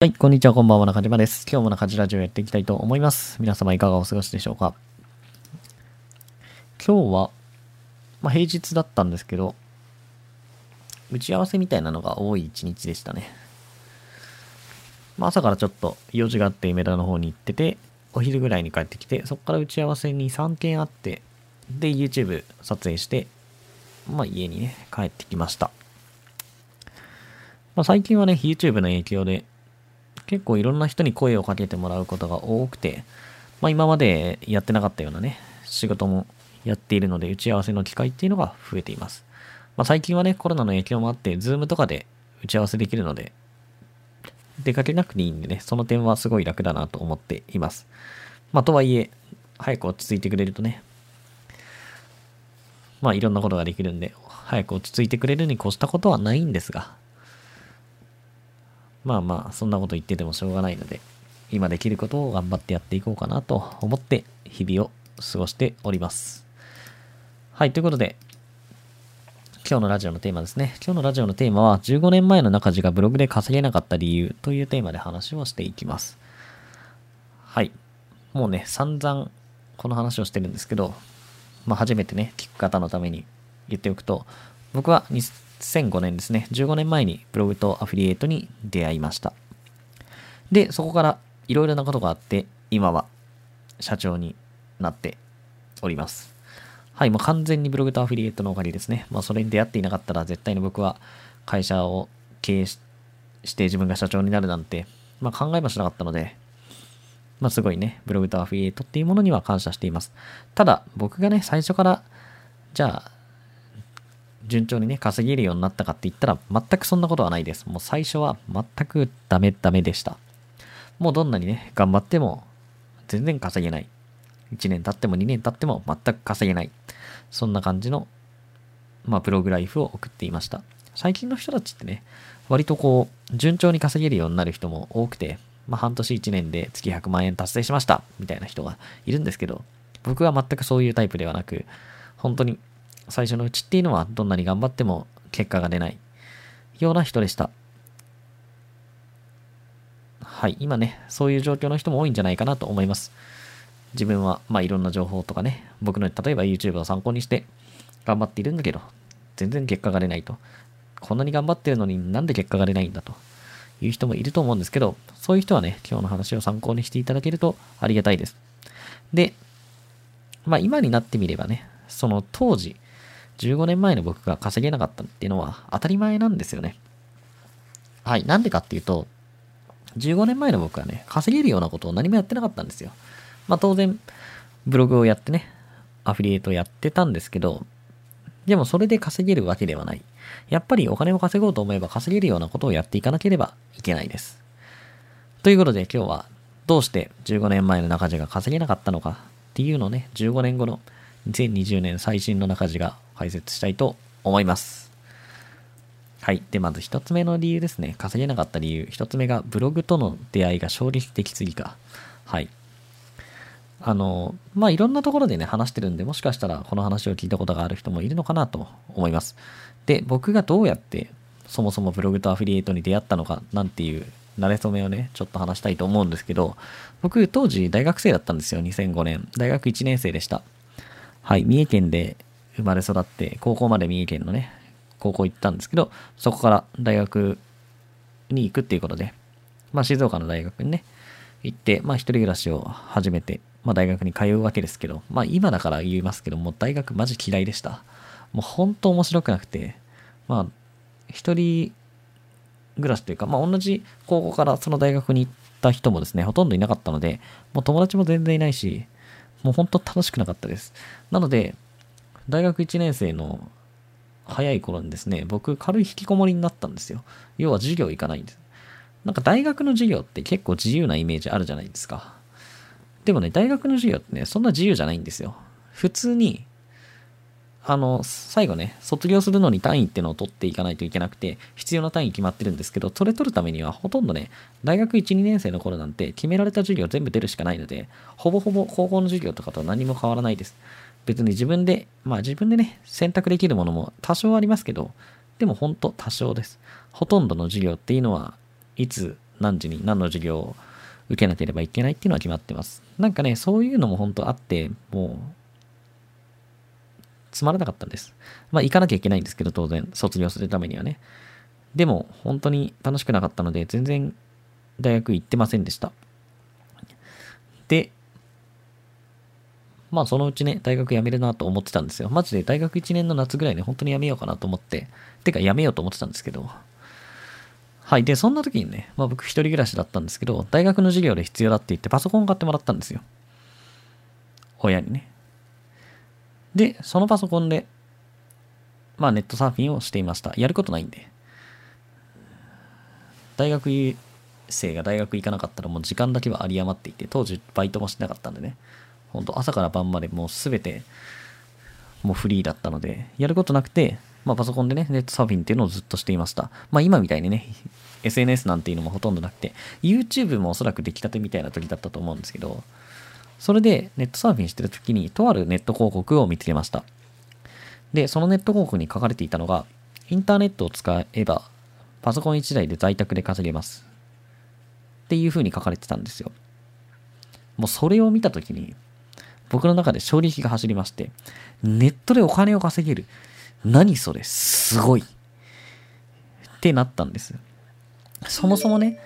はい、こんにちは、こんばんは、中島です。今日も中島ラジオやっていきたいと思います。皆様いかがお過ごしでしょうか今日は、まあ、平日だったんですけど、打ち合わせみたいなのが多い一日でしたね。まあ、朝からちょっと用事があって梅田の方に行ってて、お昼ぐらいに帰ってきて、そこから打ち合わせに3件あって、で、YouTube 撮影して、まあ、家にね、帰ってきました。まあ、最近はね、YouTube の影響で、結構いろんな人に声をかけてもらうことが多くて、まあ今までやってなかったようなね、仕事もやっているので、打ち合わせの機会っていうのが増えています。まあ最近はね、コロナの影響もあって、ズームとかで打ち合わせできるので、出かけなくていいんでね、その点はすごい楽だなと思っています。まあとはいえ、早く落ち着いてくれるとね、まあいろんなことができるんで、早く落ち着いてくれるに越したことはないんですが、まあまあ、そんなこと言っててもしょうがないので、今できることを頑張ってやっていこうかなと思って、日々を過ごしております。はい、ということで、今日のラジオのテーマですね。今日のラジオのテーマは、15年前の中地がブログで稼げなかった理由というテーマで話をしていきます。はい。もうね、散々この話をしてるんですけど、まあ初めてね、聞く方のために言っておくと、僕は2005年ですね、15年前にブログとアフィリエイトに出会いました。で、そこからいろいろなことがあって、今は社長になっております。はい、もう完全にブログとアフィリエイトのおかげですね。まあそれに出会っていなかったら絶対に僕は会社を経営して自分が社長になるなんて、まあ考えもしなかったので、まあすごいね、ブログとアフィリエイトっていうものには感謝しています。ただ、僕がね、最初から、じゃあ、順調にね、稼げるようになったかって言ったら、全くそんなことはないです。もう最初は全くダメダメでした。もうどんなにね、頑張っても、全然稼げない。1年経っても2年経っても全く稼げない。そんな感じの、まあ、ブログライフを送っていました。最近の人たちってね、割とこう、順調に稼げるようになる人も多くて、まあ、半年1年で月100万円達成しました、みたいな人がいるんですけど、僕は全くそういうタイプではなく、本当に最初のうちっていうのはどんなに頑張っても結果が出ないような人でした。はい、今ね、そういう状況の人も多いんじゃないかなと思います。自分は、まあいろんな情報とかね、僕の例えば YouTube を参考にして頑張っているんだけど、全然結果が出ないと。こんなに頑張ってるのになんで結果が出ないんだという人もいると思うんですけど、そういう人はね、今日の話を参考にしていただけるとありがたいです。で、まあ今になってみればね、その当時、15年前の僕が稼げなかったっていうのは当たり前なんですよね。はい。なんでかっていうと、15年前の僕はね、稼げるようなことを何もやってなかったんですよ。まあ当然、ブログをやってね、アフィリエイトやってたんですけど、でもそれで稼げるわけではない。やっぱりお金を稼ごうと思えば稼げるようなことをやっていかなければいけないです。ということで今日はどうして15年前の中地が稼げなかったのかっていうのをね、15年後の2020年最新の中地が解説したいと思います。はい。で、まず一つ目の理由ですね。稼げなかった理由。一つ目がブログとの出会いが勝利的すぎか。はい。あの、まあ、いろんなところでね、話してるんで、もしかしたらこの話を聞いたことがある人もいるのかなと思います。で、僕がどうやってそもそもブログとアフィリエイトに出会ったのかなんていう慣れ初めをね、ちょっと話したいと思うんですけど、僕当時大学生だったんですよ、2005年。大学1年生でした。はい、三重県で生まれ育って、高校まで三重県のね、高校行ったんですけど、そこから大学に行くっていうことで、まあ静岡の大学にね、行って、まあ一人暮らしを始めて、まあ大学に通うわけですけど、まあ今だから言いますけど、もう大学マジ嫌いでした。もう本当面白くなくて、まあ一人暮らしというか、まあ同じ高校からその大学に行った人もですね、ほとんどいなかったので、もう友達も全然いないし、もう本当楽しくなかったです。なので、大学1年生の早い頃にですね、僕軽い引きこもりになったんですよ。要は授業行かないんです。なんか大学の授業って結構自由なイメージあるじゃないですか。でもね、大学の授業ってね、そんな自由じゃないんですよ。普通に、あの、最後ね、卒業するのに単位ってのを取っていかないといけなくて、必要な単位決まってるんですけど、それ取るためにはほとんどね、大学1、2年生の頃なんて決められた授業全部出るしかないので、ほぼほぼ高校の授業とかとは何も変わらないです。別に自分で、まあ自分でね、選択できるものも多少ありますけど、でもほんと多少です。ほとんどの授業っていうのは、いつ何時に何の授業を受けなければいけないっていうのは決まってます。なんかね、そういうのも本当あって、もう、つまらなかったんです。まあ行かなきゃいけないんですけど、当然、卒業するためにはね。でも、本当に楽しくなかったので、全然大学行ってませんでした。で、まあそのうちね、大学辞めるなと思ってたんですよ。マジで大学1年の夏ぐらいね、本当に辞めようかなと思って、てか辞めようと思ってたんですけど、はい。で、そんな時にね、まあ僕一人暮らしだったんですけど、大学の授業で必要だって言ってパソコン買ってもらったんですよ。親にね。で、そのパソコンで、まあネットサーフィンをしていました。やることないんで。大学生が大学行かなかったらもう時間だけは有り余っていて、当時バイトもしてなかったんでね。本当朝から晩までもうすべてもうフリーだったので、やることなくて、まあパソコンでね、ネットサーフィンっていうのをずっとしていました。まあ今みたいにね、SNS なんていうのもほとんどなくて、YouTube もおそらく出来たてみたいな時だったと思うんですけど、それでネットサーフィンしてる時に、とあるネット広告を見つけました。で、そのネット広告に書かれていたのが、インターネットを使えば、パソコン1台で在宅で稼げます。っていう風に書かれてたんですよ。もうそれを見た時に、僕の中で衝撃が走りまして、ネットでお金を稼げる。何それすごい。ってなったんです。そもそもね、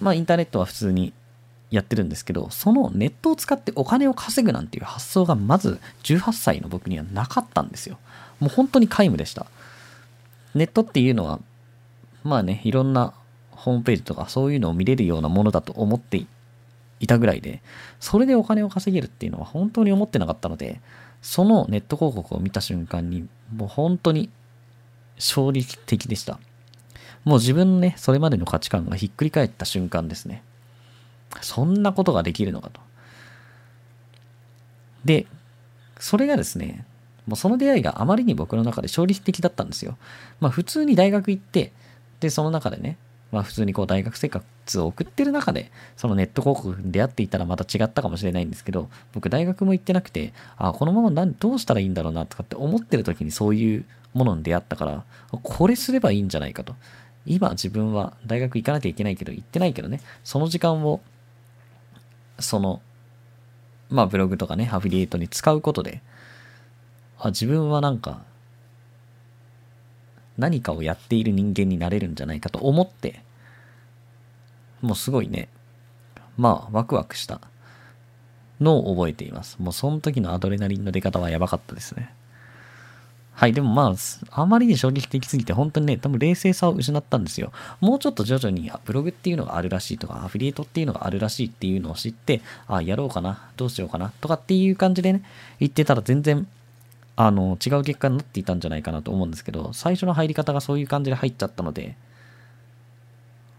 まあインターネットは普通にやってるんですけど、そのネットを使ってお金を稼ぐなんていう発想がまず18歳の僕にはなかったんですよ。もう本当に皆無でした。ネットっていうのは、まあね、いろんなホームページとかそういうのを見れるようなものだと思っていたぐらいで、それでお金を稼げるっていうのは本当に思ってなかったので、そのネット広告を見た瞬間に、もう本当に衝撃的でした。もう自分のね、それまでの価値観がひっくり返った瞬間ですね。そんなことができるのかと。で、それがですね、もうその出会いがあまりに僕の中で衝撃的だったんですよ。まあ普通に大学行って、で、その中でね、まあ普通にこう大学生活を送ってる中で、そのネット広告に出会っていたらまた違ったかもしれないんですけど、僕大学も行ってなくて、あ、このまま何どうしたらいいんだろうなとかって思ってる時にそういうものに出会ったから、これすればいいんじゃないかと。今自分は大学行かなきゃいけないけど、行ってないけどね、その時間を、その、まあブログとかね、アフィリエイトに使うことで、あ、自分はなんか、何かをやっている人間になれるんじゃないかと思って、もうすごいね、まあ、ワクワクしたのを覚えています。もうその時のアドレナリンの出方はやばかったですね。はい、でもまあ、あまりに衝撃的すぎて、本当にね、多分冷静さを失ったんですよ。もうちょっと徐々に、ブログっていうのがあるらしいとか、アフィリエイトっていうのがあるらしいっていうのを知って、あ、やろうかな、どうしようかな、とかっていう感じでね、言ってたら全然、あの、違う結果になっていたんじゃないかなと思うんですけど、最初の入り方がそういう感じで入っちゃったので、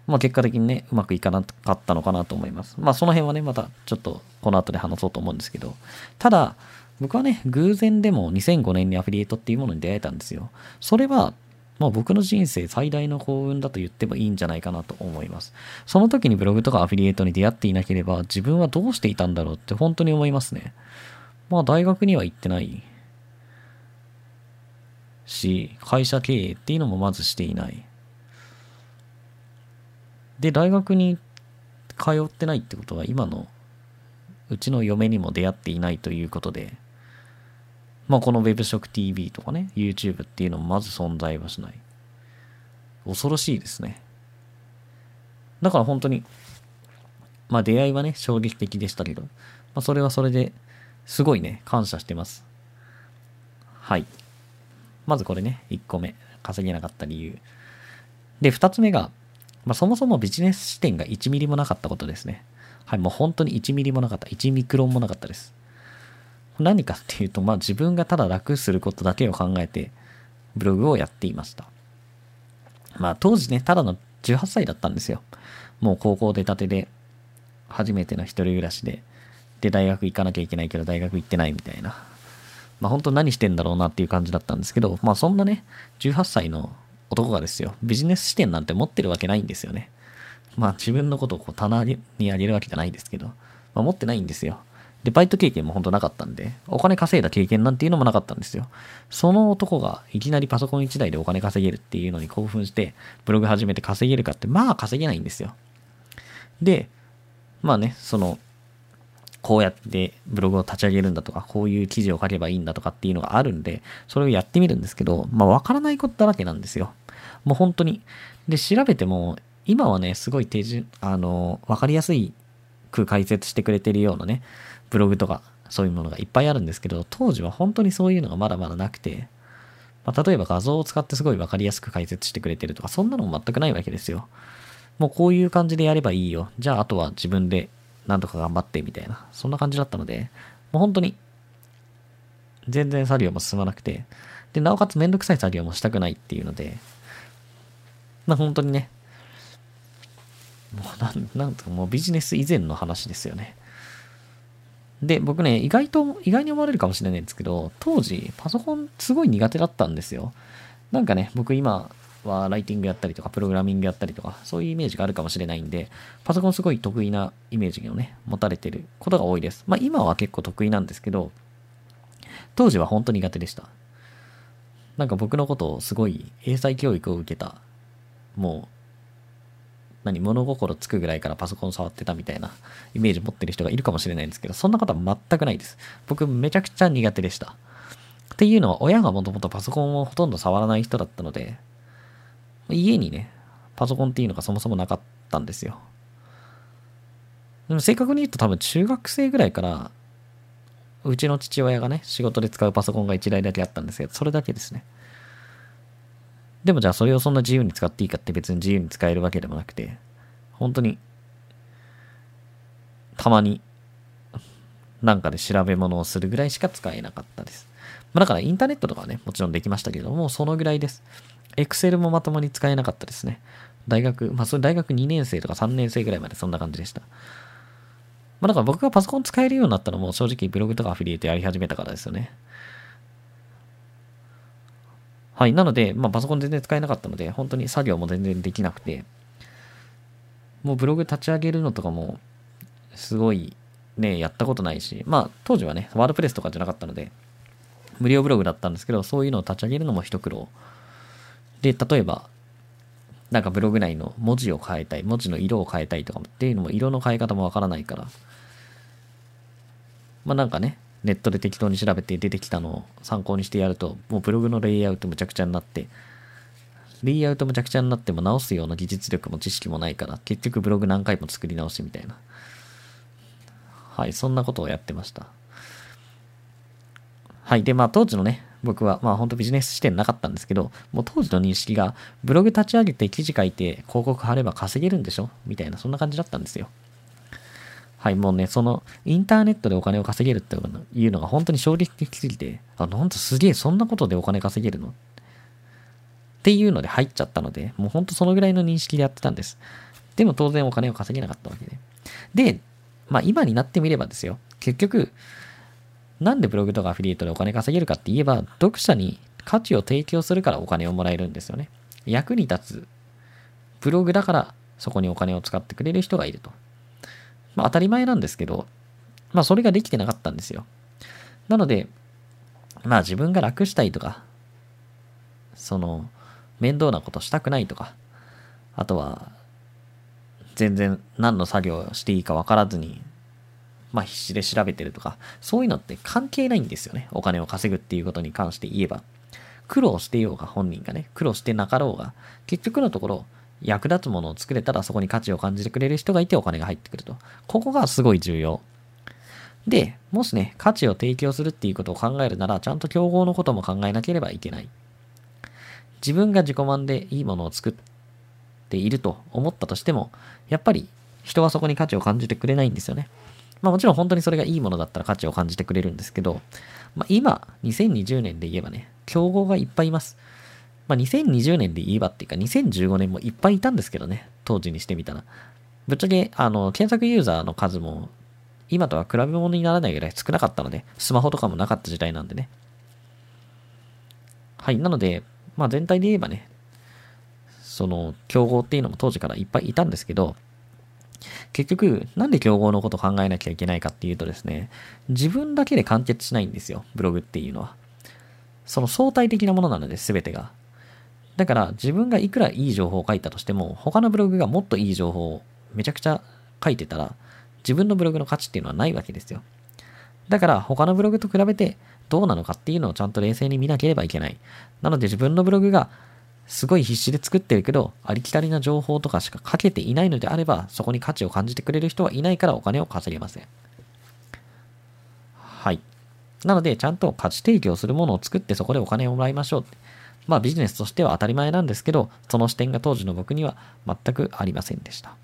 まあ結果的にね、うまくいかなかったのかなと思います。まあその辺はね、またちょっとこの後で話そうと思うんですけど、ただ、僕はね、偶然でも2005年にアフィリエイトっていうものに出会えたんですよ。それは、まあ僕の人生最大の幸運だと言ってもいいんじゃないかなと思います。その時にブログとかアフィリエイトに出会っていなければ自分はどうしていたんだろうって本当に思いますね。まあ大学には行ってないし、会社経営っていうのもまずしていない。で、大学に通ってないってことは今のうちの嫁にも出会っていないということで、まあこの Web 食 TV とかね、YouTube っていうのもまず存在はしない。恐ろしいですね。だから本当に、まあ出会いはね、衝撃的でしたけど、まあそれはそれですごいね、感謝してます。はい。まずこれね、1個目。稼げなかった理由。で、2つ目が、まあそもそもビジネス視点が1ミリもなかったことですね。はい、もう本当に1ミリもなかった。1ミクロンもなかったです。何かっていうと、まあ自分がただ楽することだけを考えて、ブログをやっていました。まあ当時ね、ただの18歳だったんですよ。もう高校出たてで、初めての一人暮らしで、で、大学行かなきゃいけないけど大学行ってないみたいな。まあ本当何してんだろうなっていう感じだったんですけど、まあそんなね、18歳の男がですよ、ビジネス視点なんて持ってるわけないんですよね。まあ自分のことをこう棚にあげるわけじゃないですけど、まあ、持ってないんですよ。で、バイト経験も本当なかったんで、お金稼いだ経験なんていうのもなかったんですよ。その男がいきなりパソコン1台でお金稼げるっていうのに興奮して、ブログ始めて稼げるかって、まあ稼げないんですよ。で、まあね、その、こうやってブログを立ち上げるんだとか、こういう記事を書けばいいんだとかっていうのがあるんで、それをやってみるんですけど、まあわからないことだらけなんですよ。もう本当に。で、調べても、今はね、すごい手順、あの、わかりやすく解説してくれてるようなね、ブログとか、そういうものがいっぱいあるんですけど、当時は本当にそういうのがまだまだなくて、まあ、例えば画像を使ってすごいわかりやすく解説してくれてるとか、そんなのも全くないわけですよ。もうこういう感じでやればいいよ。じゃああとは自分でなんとか頑張ってみたいな、そんな感じだったので、もう本当に、全然作業も進まなくて、で、なおかつめんどくさい作業もしたくないっていうので、まあ本当にね、もうなん、なんともうビジネス以前の話ですよね。で、僕ね、意外と、意外に思われるかもしれないんですけど、当時、パソコンすごい苦手だったんですよ。なんかね、僕今、はライティングやったりとか、プログラミングやったりとか、そういうイメージがあるかもしれないんで、パソコンすごい得意なイメージをね、持たれてることが多いです。まあ今は結構得意なんですけど、当時は本当苦手でした。なんか僕のことをすごい英才教育を受けた、もう、何、物心つくぐらいからパソコン触ってたみたいなイメージ持ってる人がいるかもしれないんですけど、そんなことは全くないです。僕めちゃくちゃ苦手でした。っていうのは親がもともとパソコンをほとんど触らない人だったので、家にね、パソコンっていうのがそもそもなかったんですよ。でも正確に言うと多分中学生ぐらいから、うちの父親がね、仕事で使うパソコンが1台だけあったんですけど、それだけですね。でもじゃあそれをそんな自由に使っていいかって別に自由に使えるわけでもなくて、本当に、たまに、なんかで調べ物をするぐらいしか使えなかったです。まあだからインターネットとかはね、もちろんできましたけども、そのぐらいです。エクセルもまともに使えなかったですね。大学、まあそれ大学2年生とか3年生ぐらいまでそんな感じでした。まあだから僕がパソコン使えるようになったのも正直ブログとかアフィリエイトやり始めたからですよね。はい。なので、まあパソコン全然使えなかったので、本当に作業も全然できなくて、もうブログ立ち上げるのとかも、すごいね、やったことないし、まあ当時はね、ワードプレスとかじゃなかったので、無料ブログだったんですけど、そういうのを立ち上げるのも一苦労で、例えば、なんかブログ内の文字を変えたい、文字の色を変えたいとかっていうのも色の変え方もわからないから、まあなんかね、ネットで適当に調べて出てきたのを参考にしてやると、もうブログのレイアウトむちゃくちゃになって、レイアウトむちゃくちゃになっても直すような技術力も知識もないから、結局ブログ何回も作り直してみたいな。はい、そんなことをやってました。はい。で、まあ当時のね、僕は、まあ本当ビジネス視点なかったんですけど、もう当時の認識が、ブログ立ち上げて記事書いて広告貼れば稼げるんでしょ？みたいな、そんな感じだったんですよ。はい、もうね、その、インターネットでお金を稼げるっていうのが本当に衝撃的すぎて、あ、なんとすげえ、そんなことでお金稼げるの？っていうので入っちゃったので、もう本当そのぐらいの認識でやってたんです。でも当然お金を稼げなかったわけで。で、まあ今になってみればですよ。結局、なんでブログとかアフィリエイトでお金稼げるかって言えば、読者に価値を提供するからお金をもらえるんですよね。役に立つ。ブログだからそこにお金を使ってくれる人がいると。まあ当たり前なんですけど、まあそれができてなかったんですよ。なので、まあ自分が楽したいとか、その、面倒なことしたくないとか、あとは、全然何の作業していいか分からずにまあ必死で調べてるとか、そういうのって関係ないんですよね。お金を稼ぐっていうことに関して言えば。苦労してようが本人がね、苦労してなかろうが、結局のところ、役立つものを作れたらそこに価値を感じてくれる人がいてお金が入ってくると。ここがすごい重要。で、もしね、価値を提供するっていうことを考えるなら、ちゃんと競合のことも考えなければいけない。自分が自己満でいいものを作っていると思ったとしても、やっぱり人はそこに価値を感じてくれないんですよね。まあもちろん本当にそれがいいものだったら価値を感じてくれるんですけど、まあ今、2020年で言えばね、競合がいっぱいいます。まあ2020年で言えばっていうか2015年もいっぱいいたんですけどね、当時にしてみたら。ぶっちゃけ、あの、検索ユーザーの数も今とは比べ物にならないぐらい少なかったので、スマホとかもなかった時代なんでね。はい。なので、まあ全体で言えばね、その、競合っていうのも当時からいっぱいいたんですけど、結局、なんで競合のこと考えなきゃいけないかっていうとですね、自分だけで完結しないんですよ、ブログっていうのは。その相対的なものなので、全てが。だから自分がいくらいい情報を書いたとしても、他のブログがもっといい情報をめちゃくちゃ書いてたら、自分のブログの価値っていうのはないわけですよ。だから他のブログと比べてどうなのかっていうのをちゃんと冷静に見なければいけない。なので自分のブログがすごい必死で作ってるけど、ありきたりな情報とかしか書けていないのであれば、そこに価値を感じてくれる人はいないからお金を稼げません。はい。なので、ちゃんと価値提供するものを作ってそこでお金をもらいましょう。まあビジネスとしては当たり前なんですけど、その視点が当時の僕には全くありませんでした。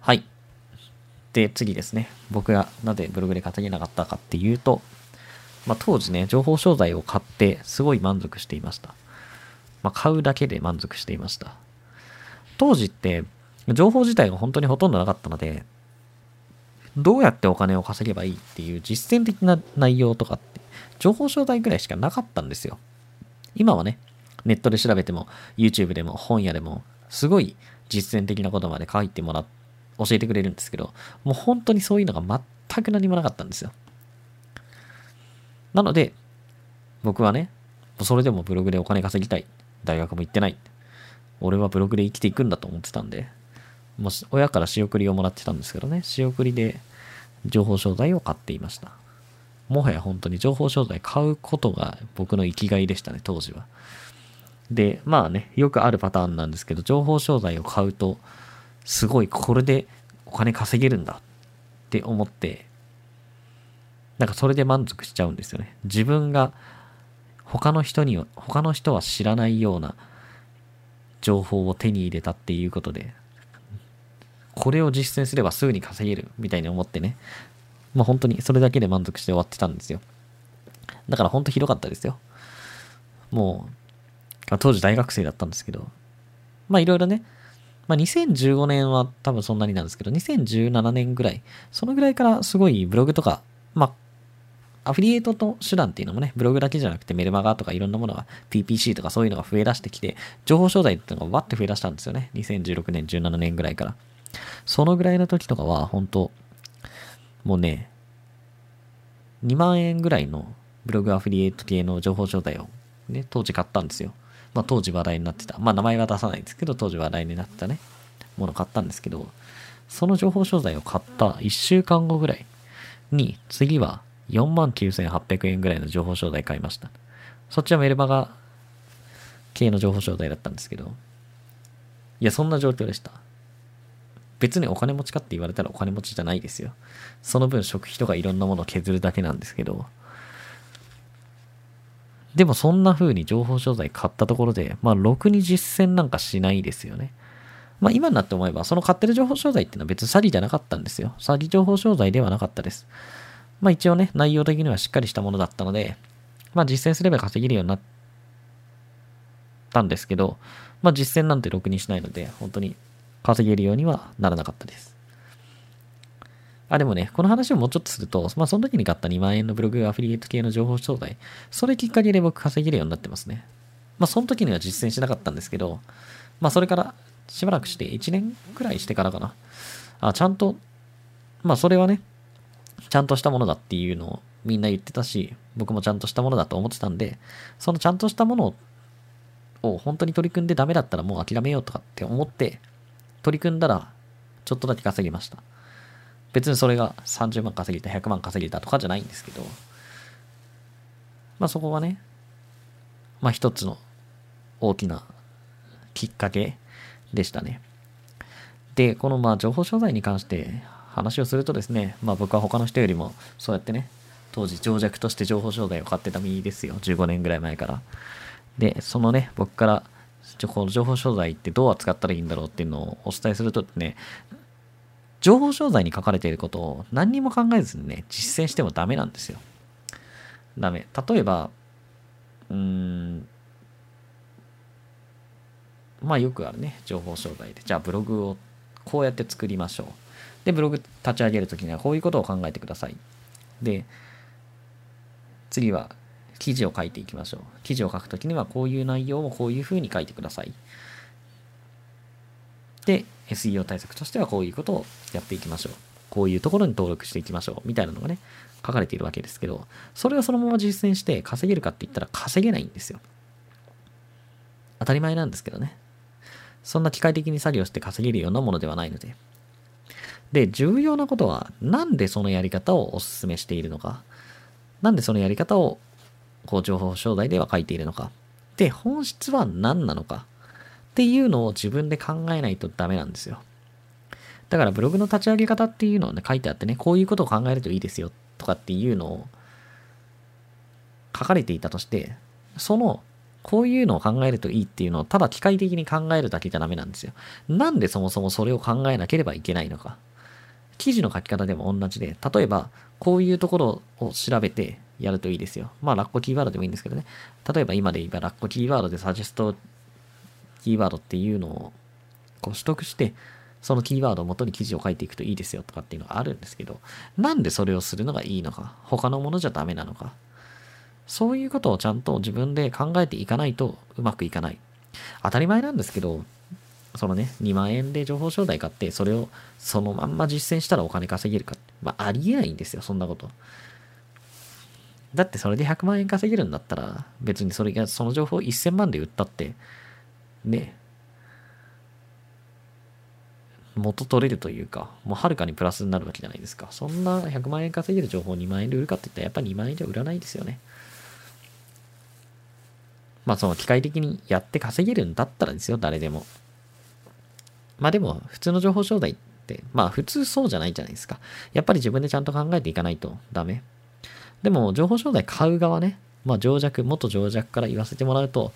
はい。で、次ですね。僕がなぜブログで稼げなかったかっていうと、まあ、当時ね、情報商材を買ってすごい満足していました。まあ、買うだけで満足していました。当時って、情報自体が本当にほとんどなかったので、どうやってお金を稼げばいいっていう実践的な内容とかって、情報商材くらいしかなかったんですよ。今はね、ネットで調べても、YouTube でも本屋でも、すごい実践的なことまで書いてもらっ教えてくれるんですけど、もう本当にそういうのが全く何もなかったんですよ。なので、僕はね、それでもブログでお金稼ぎたい。大学も行ってない。俺はブログで生きていくんだと思ってたんで、もう親から仕送りをもらってたんですけどね、仕送りで情報商材を買っていました。もはや本当に情報商材買うことが僕の生きがいでしたね、当時は。で、まあね、よくあるパターンなんですけど、情報商材を買うと、すごいこれでお金稼げるんだって思って、なんかそれで満足しちゃうんですよね。自分が他の人には、他の人は知らないような情報を手に入れたっていうことで、これを実践すればすぐに稼げるみたいに思ってね、まあ本当にそれだけで満足して終わってたんですよ。だから本当ひどかったですよ。もう、当時大学生だったんですけど、まあいろいろね、まあ、2015年は多分そんなになんですけど、2017年ぐらい、そのぐらいからすごいブログとか、まあ、アフィリエイトの手段っていうのもね、ブログだけじゃなくてメルマガとかいろんなものが PPC とかそういうのが増え出してきて、情報商材っていうのがわって増え出したんですよね。2016年、17年ぐらいから。そのぐらいの時とかは、本当もうね、2万円ぐらいのブログアフィリエイト系の情報商材をね、当時買ったんですよ。まあ、当時話題になってた、まあ、名前は出さないんですけど、当時話題になってたね、もの買ったんですけど、その情報商材を買った1週間後ぐらいに、次は49,800円ぐらいの情報商材買いました。そっちはメルマガ系の情報商材だったんですけど、いや、そんな状況でした。別にお金持ちかって言われたらお金持ちじゃないですよ。その分食費とかいろんなものを削るだけなんですけど、でもそんな風に情報商材買ったところで、まあ、ろくに実践なんかしないですよね。まあ、今になって思えば、その買ってる情報商材っていうのは別に詐欺じゃなかったんですよ。詐欺情報商材ではなかったです。まあ、一応ね、内容的にはしっかりしたものだったので、まあ、実践すれば稼げるようになったんですけど、まあ、実践なんてろくにしないので、本当に稼げるようにはならなかったです。あ、でもね、この話をもうちょっとすると、まあ、その時に買った2万円のブログアフィリエイト系の情報商材、それきっかけで僕稼げるようになってますね。まあ、その時には実践しなかったんですけど、まあ、それからしばらくして1年くらいしてからかな。あ、ちゃんと、まあ、それはね、ちゃんとしたものだっていうのをみんな言ってたし、僕もちゃんとしたものだと思ってたんで、そのちゃんとしたものを本当に取り組んでダメだったらもう諦めようとかって思って、取り組んだら、ちょっとだけ稼ぎました。別にそれが30万稼げた、100万稼げたとかじゃないんですけど、まあそこはね、まあ一つの大きなきっかけでしたね。で、このまあ情報商材に関して話をするとですね、まあ僕は他の人よりもそうやってね、当時情弱として情報商材を買ってた身ですよ。15年ぐらい前から。で、そのね、僕からこの情報商材ってどう扱ったらいいんだろうっていうのをお伝えするとね、情報商材に書かれていることを何にも考えずにね、実践してもダメなんですよ。ダメ。例えば、うーん、まあよくあるね、情報商材で。じゃあブログをこうやって作りましょう。で、ブログ立ち上げるときにはこういうことを考えてください。で、次は記事を書いていきましょう。記事を書くときにはこういう内容をこういうふうに書いてください。で、SEO 対策としてはこういうことをやっていきましょう。こういうところに登録していきましょう。みたいなのがね、書かれているわけですけど、それをそのまま実践して稼げるかって言ったら稼げないんですよ。当たり前なんですけどね。そんな機械的に作業して稼げるようなものではないので。で、重要なことは、なんでそのやり方をお勧めしているのか？なんでそのやり方を、こう、情報商材では書いているのか？で、本質は何なのか？っていうのを自分で考えないとダメなんですよ。だからブログの立ち上げ方っていうのをね、書いてあってね、こういうことを考えるといいですよとかっていうのを書かれていたとして、その、こういうのを考えるといいっていうのをただ機械的に考えるだけじゃダメなんですよ。なんでそもそもそれを考えなければいけないのか？記事の書き方でも同じで、例えば、こういうところを調べてやるといいですよ。まあ、ラッコキーワードでもいいんですけどね。例えば今で言えばラッコキーワードでサジェストキーワードっていうのをこう取得して、そのキーワードを元に記事を書いていくといいですよとかっていうのがあるんですけど、なんでそれをするのがいいのか、他のものじゃダメなのか、そういうことをちゃんと自分で考えていかないとうまくいかない。当たり前なんですけど、そのね、2万円で情報商材買って、それをそのまんま実践したらお金稼げるか。まあ、ありえないんですよ、そんなこと。だってそれで100万円稼げるんだったら、別にそれが、その情報1000万で売ったって、ね、元取れるというか、もうはるかにプラスになるわけじゃないですか。そんな100万円稼げる情報を2万円で売るかって言ったらやっぱり2万円じゃ売らないですよね。まあその機械的にやって稼げるんだったらですよ、誰でも。まあでも、普通の情報商材って、まあ普通そうじゃないじゃないですか。やっぱり自分でちゃんと考えていかないとダメ。でも、情報商材買う側ね、まあ情弱、元情弱から言わせてもらうと、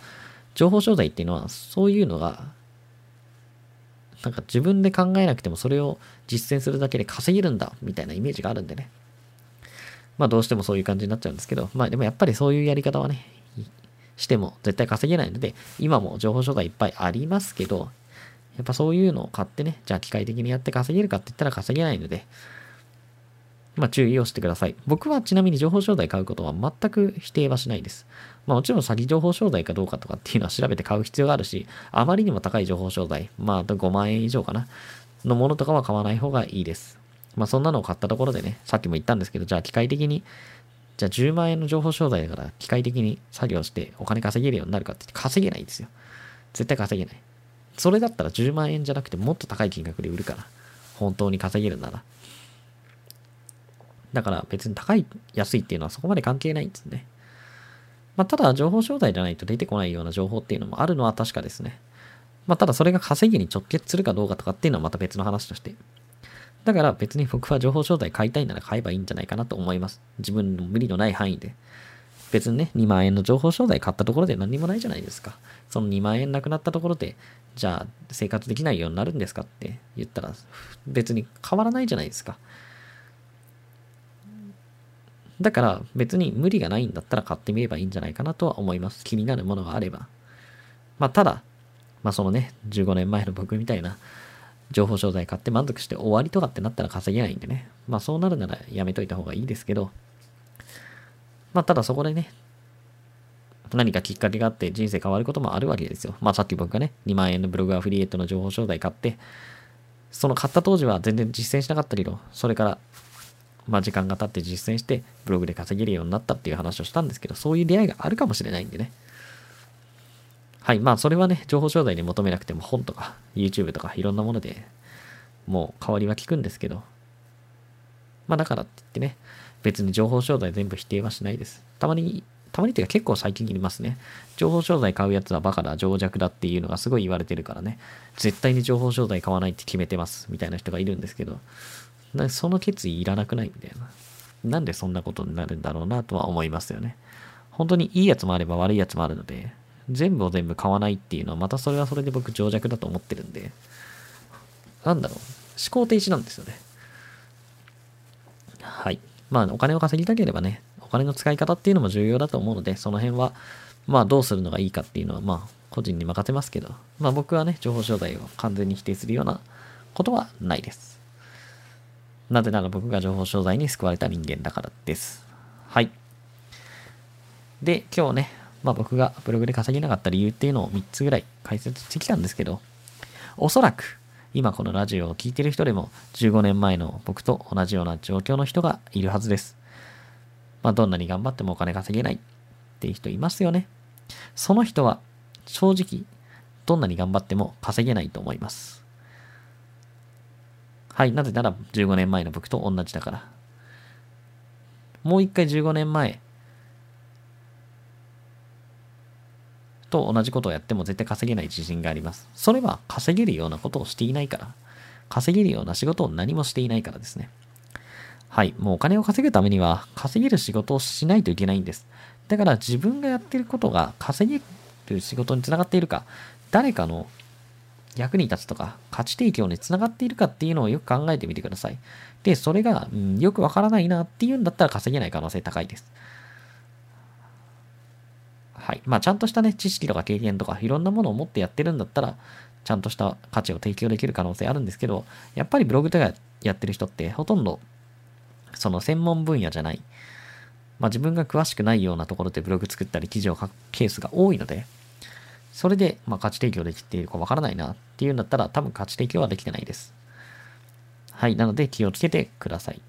情報商材っていうのは、そういうのが、なんか自分で考えなくてもそれを実践するだけで稼げるんだ、みたいなイメージがあるんでね。まあどうしてもそういう感じになっちゃうんですけど、まあでもやっぱりそういうやり方はね、しても絶対稼げないので、今も情報商材いっぱいありますけど、やっぱそういうのを買ってね、じゃあ機械的にやって稼げるかって言ったら稼げないので、まあ注意をしてください。僕はちなみに情報商材買うことは全く否定はしないです。まあもちろん詐欺情報商材かどうかとかっていうのは調べて買う必要があるし、あまりにも高い情報商材、まああと5万円以上かな、のものとかは買わない方がいいです。まあそんなのを買ったところでね、さっきも言ったんですけど、じゃあ機械的に、じゃあ10万円の情報商材だから機械的に作業してお金稼げるようになるかって稼げないんですよ。絶対稼げない。それだったら10万円じゃなくてもっと高い金額で売るから。本当に稼げるなら。だから別に高い、安いっていうのはそこまで関係ないんですね。まあ、ただ情報商材じゃないと出てこないような情報っていうのもあるのは確かですね。まあ、ただそれが稼ぎに直結するかどうかとかっていうのはまた別の話として。だから別に僕は情報商材買いたいなら買えばいいんじゃないかなと思います。自分の無理のない範囲で。別にね、2万円の情報商材買ったところで何もないじゃないですか。その2万円なくなったところで、じゃあ生活できないようになるんですかって言ったら別に変わらないじゃないですか。だから別に無理がないんだったら買ってみればいいんじゃないかなとは思います。気になるものがあれば。まあただ、まあそのね、15年前の僕みたいな情報商材買って満足して終わりとかってなったら稼げないんでね。まあそうなるならやめといた方がいいですけど、まあただそこでね、何かきっかけがあって人生変わることもあるわけですよ。まあさっき僕がね、2万円のブログアフリエイトの情報商材買って、その買った当時は全然実践しなかったけど、それからまあ時間が経って実践してブログで稼げるようになったっていう話をしたんですけど、そういう出会いがあるかもしれないんでね。はい。まあそれはね、情報商材に求めなくても本とか YouTube とかいろんなものでもう代わりは効くんですけど、まあだからって言ってね、別に情報商材全部否定はしないです。たまに、たまにっていうか結構最近いますね。情報商材買うやつはバカだ、情弱だっていうのがすごい言われてるからね。絶対に情報商材買わないって決めてます。みたいな人がいるんですけど、なその決意いらなくないみたいな。なんでそんなことになるんだろうなとは思いますよね。本当にいいやつもあれば悪いやつもあるので、全部を全部買わないっていうのはまたそれはそれで僕情弱だと思ってるんで、なんだろう、思考停止なんですよね。はい。まあお金を稼ぎたければね、お金の使い方っていうのも重要だと思うので、その辺は、まあどうするのがいいかっていうのはまあ個人に任せますけど、まあ僕はね、情報商材を完全に否定するようなことはないです。なぜなら僕が情報商材に救われた人間だからです。はい。で、今日ね、まあ僕がブログで稼げなかった理由っていうのを3つぐらい解説してきたんですけど、おそらく今このラジオを聴いてる人でも15年前の僕と同じような状況の人がいるはずです。まあ、どんなに頑張ってもお金稼げないっていう人いますよね。その人は正直どんなに頑張っても稼げないと思います。はい。なぜなら15年前の僕と同じだから。もう一回15年前と同じことをやっても絶対稼げない自信があります。それは稼げるようなことをしていないから。稼げるような仕事を何もしていないからですね。はい。もうお金を稼ぐためには稼げる仕事をしないといけないんです。だから自分がやってることが稼げる仕事につながっているか、誰かの役に立つとか価値提供につながっているかっていうのをよく考えてみてください。で、それが、うん、よくわからないなっていうんだったら稼げない可能性高いです。はい。まあ、ちゃんとしたね、知識とか経験とか、いろんなものを持ってやってるんだったら、ちゃんとした価値を提供できる可能性あるんですけど、やっぱりブログとかやってる人って、ほとんど、その専門分野じゃない、まあ、自分が詳しくないようなところでブログ作ったり記事を書くケースが多いので、それで、ま、価値提供できているかわからないなっていうんだったら、多分価値提供はできてないです。はい。なので、気をつけてください。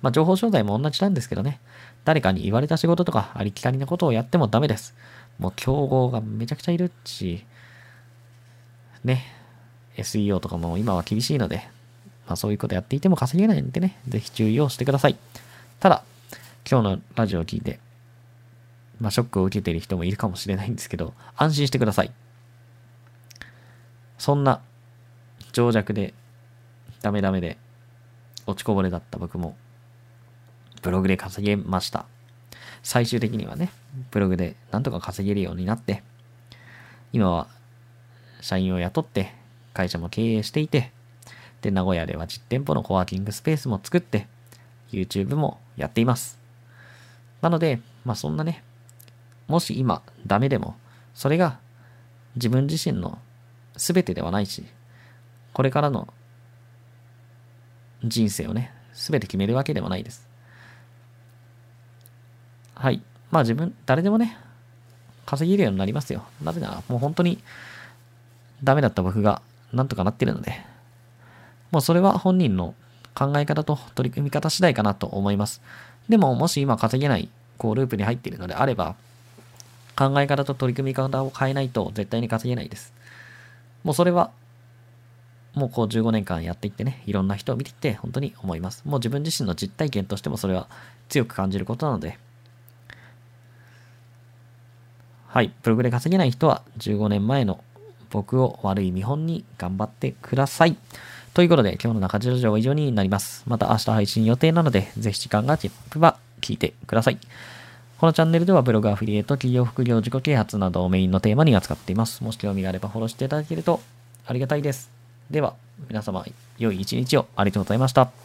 まあ、情報商材も同じなんですけどね。誰かに言われた仕事とか、ありきたりなことをやってもダメです。もう競合がめちゃくちゃいるし、ね。SEO とかも今は厳しいので、まあそういうことやっていても稼げないんでね、ぜひ注意をしてください。ただ、今日のラジオを聞いて、まあショックを受けている人もいるかもしれないんですけど、安心してください。そんな情弱で、ダメダメで、落ちこぼれだった僕も、ブログで稼げました。最終的にはね、ブログでなんとか稼げるようになって、今は社員を雇って会社も経営していて、で、名古屋では実店舗のコワーキングスペースも作って、YouTube もやっています。なので、まあそんなね、もし今ダメでも、それが自分自身の全てではないし、これからの人生をね、全て決めるわけでもないです。はい。まあ自分、誰でもね、稼げるようになりますよ。なぜなら、もう本当にダメだった僕がなんとかなってるので、もうそれは本人の考え方と取り組み方次第かなと思います。でも、もし今稼げない、こう、ループに入っているのであれば、考え方と取り組み方を変えないと絶対に稼げないです。もうそれは、もうこう15年間やっていってね、いろんな人を見ていって本当に思います。もう自分自身の実体験としてもそれは強く感じることなので、はい。ブログで稼げない人は15年前の僕を悪い見本に頑張ってください。ということで、今日の中地ラジオは以上になります。また明日配信予定なので、ぜひ時間がチップば聞いてください。このチャンネルではブログアフィリエイト、企業副業、自己啓発などをメインのテーマに扱っています。もし興味があればフォローしていただけるとありがたいです。では、皆様、良い一日をありがとうございました。